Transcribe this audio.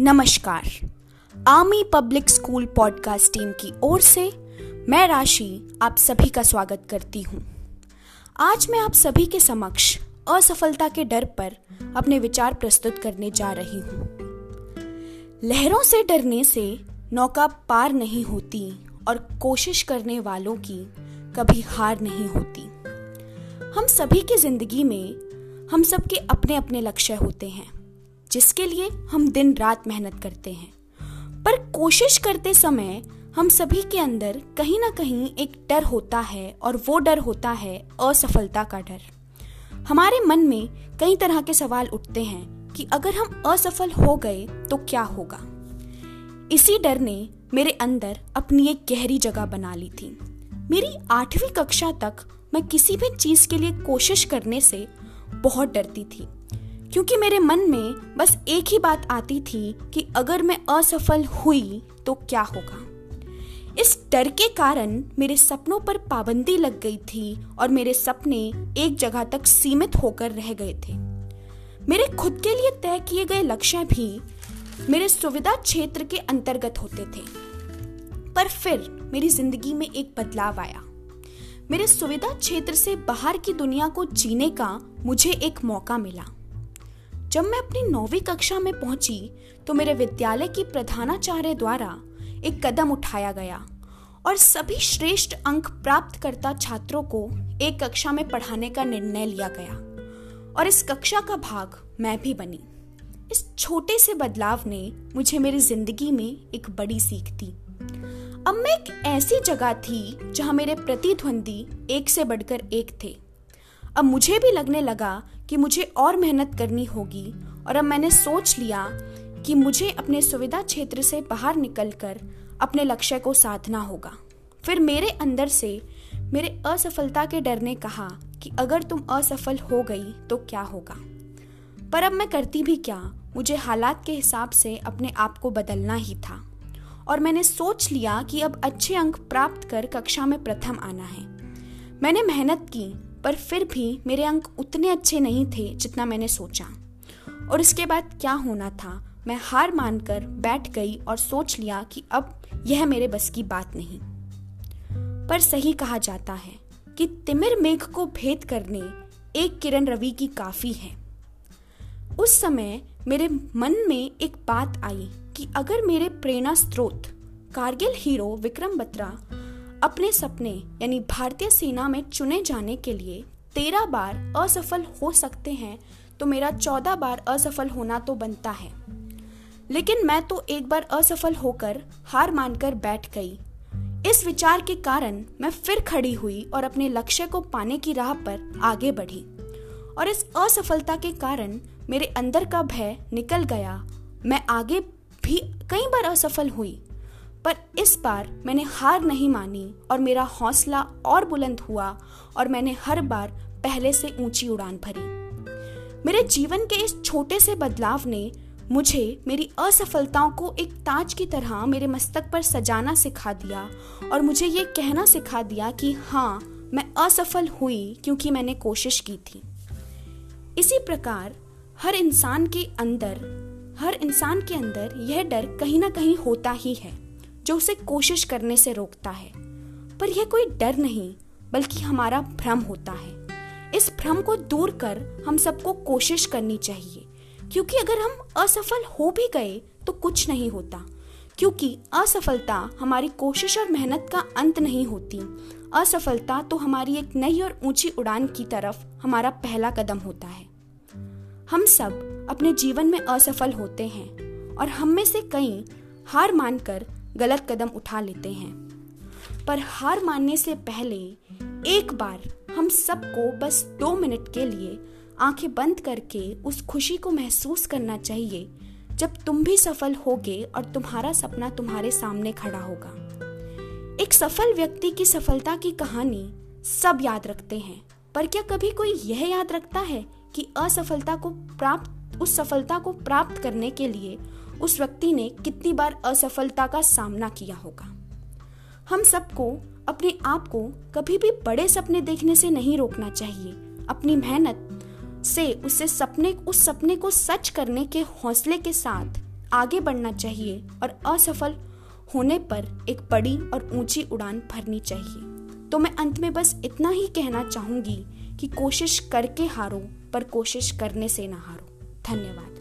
नमस्कार। Army public school podcast team की ओर से मैं राशि आप सभी का स्वागत करती हूँ। आज मैं आप सभी के समक्ष असफलता के डर पर अपने विचार प्रस्तुत करने जा रही हूँ। लहरों से डरने से नौका पार नहीं होती और कोशिश करने वालों की कभी हार नहीं होती। हम सभी की ज़िंदगी में हम सबके अपने अपने लक्ष्य होते हैं। जिसके लिए हम दिन रात मेहनत करते हैं। पर कोशिश करते समय हम सभी के अंदर कहीं ना कहीं एक डर होता है और वो डर होता है असफलता का डर। हमारे मन में कई तरह के सवाल उठते हैं कि अगर हम असफल हो गए तो क्या होगा। इसी डर ने मेरे अंदर अपनी एक गहरी जगह बना ली थी। मेरी आठवीं कक्षा तक मैं किसी भी चीज़ के लिए कोशिश करने से बहुत डरती थी। क्योंकि मेरे मन में बस एक ही बात आती थी कि अगर मैं असफल हुई तो क्या होगा? इस डर के कारण मेरे सपनों पर पाबंदी लग गई थी और मेरे सपने एक जगह तक सीमित होकर रह गए थे। मेरे खुद के लिए तय किए गए लक्ष्य भी मेरे सुविधा क्षेत्र के अंतर्गत होते थे। पर फिर मेरी ज़िंदगी में एक बदलाव आया। मेरे सुविधा क्षेत्र से बाहर की दुनिया को जीने का मुझे एक मौका मिला। जब मैं अपनी नौवीं कक्षा में पहुँची तो मेरे विद्यालय की प्रधानाचार्य द्वारा एक कदम उठाया गया और सभी श्रेष्ठ अंक प्राप्त करता छात्रों को एक कक्षा में पढ़ाने का निर्णय लिया गया। और इस कक्षा का भाग मैं भी बनी। इस छोटे से बदलाव ने मुझे मेरी ज़िंदगी में एक बड़ी सीख दी। अब मैं एक ऐसी जगह थी जहाँ मेरे प्रतिद्वंदी एक से बढ़कर एक थे। अब मुझे भी लगने लगा कि मुझे और मेहनत करनी होगी और अब मैंने सोच लिया कि मुझे अपने सुविधा क्षेत्र से बाहर निकलकर अपने लक्ष्य को साधना होगा। फिर मेरे अंदर से मेरे असफलता के डर ने कहा कि अगर तुम असफल हो गई तो क्या होगा? पर अब मैं करती भी क्या? मुझे हालात के हिसाब से अपने आप को बदलना ही था। और मैंने सोच लिया कि अब अच्छे अंक प्राप्त कर कक्षा में प्रथम आना है। मैंने मेहनत की पर फिर भी मेरे अंक उतने अच्छे नहीं थे जितना मैंने सोचा। और इसके बाद क्या होना था? मैं हार मानकर बैठ गई और सोच लिया कि अब यह मेरे बस की बात नहीं। पर सही कहा जाता है कि तिमिर मेघ को भेद करने एक किरण रवि की काफ़ी है। उस समय मेरे मन में एक बात आई कि अगर मेरे प्रेरणा स्रोत, कारगिल हीरो विक्रम बत्रा अपने सपने, यानी भारतीय सेना में चुने जाने के लिए तेरह बार असफल हो सकते हैं तो मेरा चौदह बार असफल होना तो बनता है। लेकिन मैं तो एक बार असफल होकर हार मानकर बैठ गई। इस विचार के कारण मैं फिर खड़ी हुई और अपने लक्ष्य को पाने की राह पर आगे बढ़ी। और इस असफलता के कारण मेरे अंदर का भय निकल गया। मैं आगे भी कई बार असफल हुई पर इस बार मैंने हार नहीं मानी और मेरा हौसला और बुलंद हुआ और मैंने हर बार पहले से ऊँची उड़ान भरी। मेरे जीवन के इस छोटे से बदलाव ने मुझे मेरी असफलताओं को एक ताज की तरह मेरे मस्तक पर सजाना सिखा दिया और मुझे ये कहना सिखा दिया कि हाँ मैं असफल हुई क्योंकि मैंने कोशिश की थी। इसी प्रकार हर इंसान के अंदर, हर इंसान के अंदर यह डर कहीं ना कहीं होता ही है। जो उसे कोशिश करने से रोकता है। पर यह कोई डर नहीं, बल्कि हमारा भ्रम होता है। इस भ्रम को दूर कर हम सबको कोशिश करनी चाहिए, क्योंकि अगर हम असफल हो भी गए तो कुछ नहीं होता। क्योंकि असफलता हमारी कोशिश और मेहनत का अंत नहीं होती। असफलता तो हमारी एक नई और ऊँची उड़ान की तरफ़ हमारा पहला कदम होता है। हम सब अपने जीवन में असफल होते हैं, और हम में से कई हार मानकर गलत कदम उठा लेते हैं। पर हार मानने से पहले एक बार हम सबको बस दो मिनट के लिए आँखें बंद करके उस खुशी को महसूस करना चाहिए, जब तुम भी सफल होगे और तुम्हारा सपना तुम्हारे सामने खड़ा होगा। एक सफल व्यक्ति की सफलता की कहानी सब याद रखते हैं, पर क्या कभी कोई यह याद रखता है कि असफलता को प्राप्त, उस सफलता को प्राप्त करने के लिए उस व्यक्ति ने कितनी बार असफलता का सामना किया होगा। हम सबको अपने आप को कभी भी बड़े सपने देखने से नहीं रोकना चाहिए। अपनी मेहनत से उससे सपने, उस सपने को सच करने के हौसले के साथ आगे बढ़ना चाहिए और असफल होने पर एक बड़ी और ऊँची उड़ान भरनी चाहिए। तो मैं अंत में बस इतना ही कहना चाहूँगी कि कोशिश करके हारो, पर कोशिश करने से ना हारो। धन्यवाद।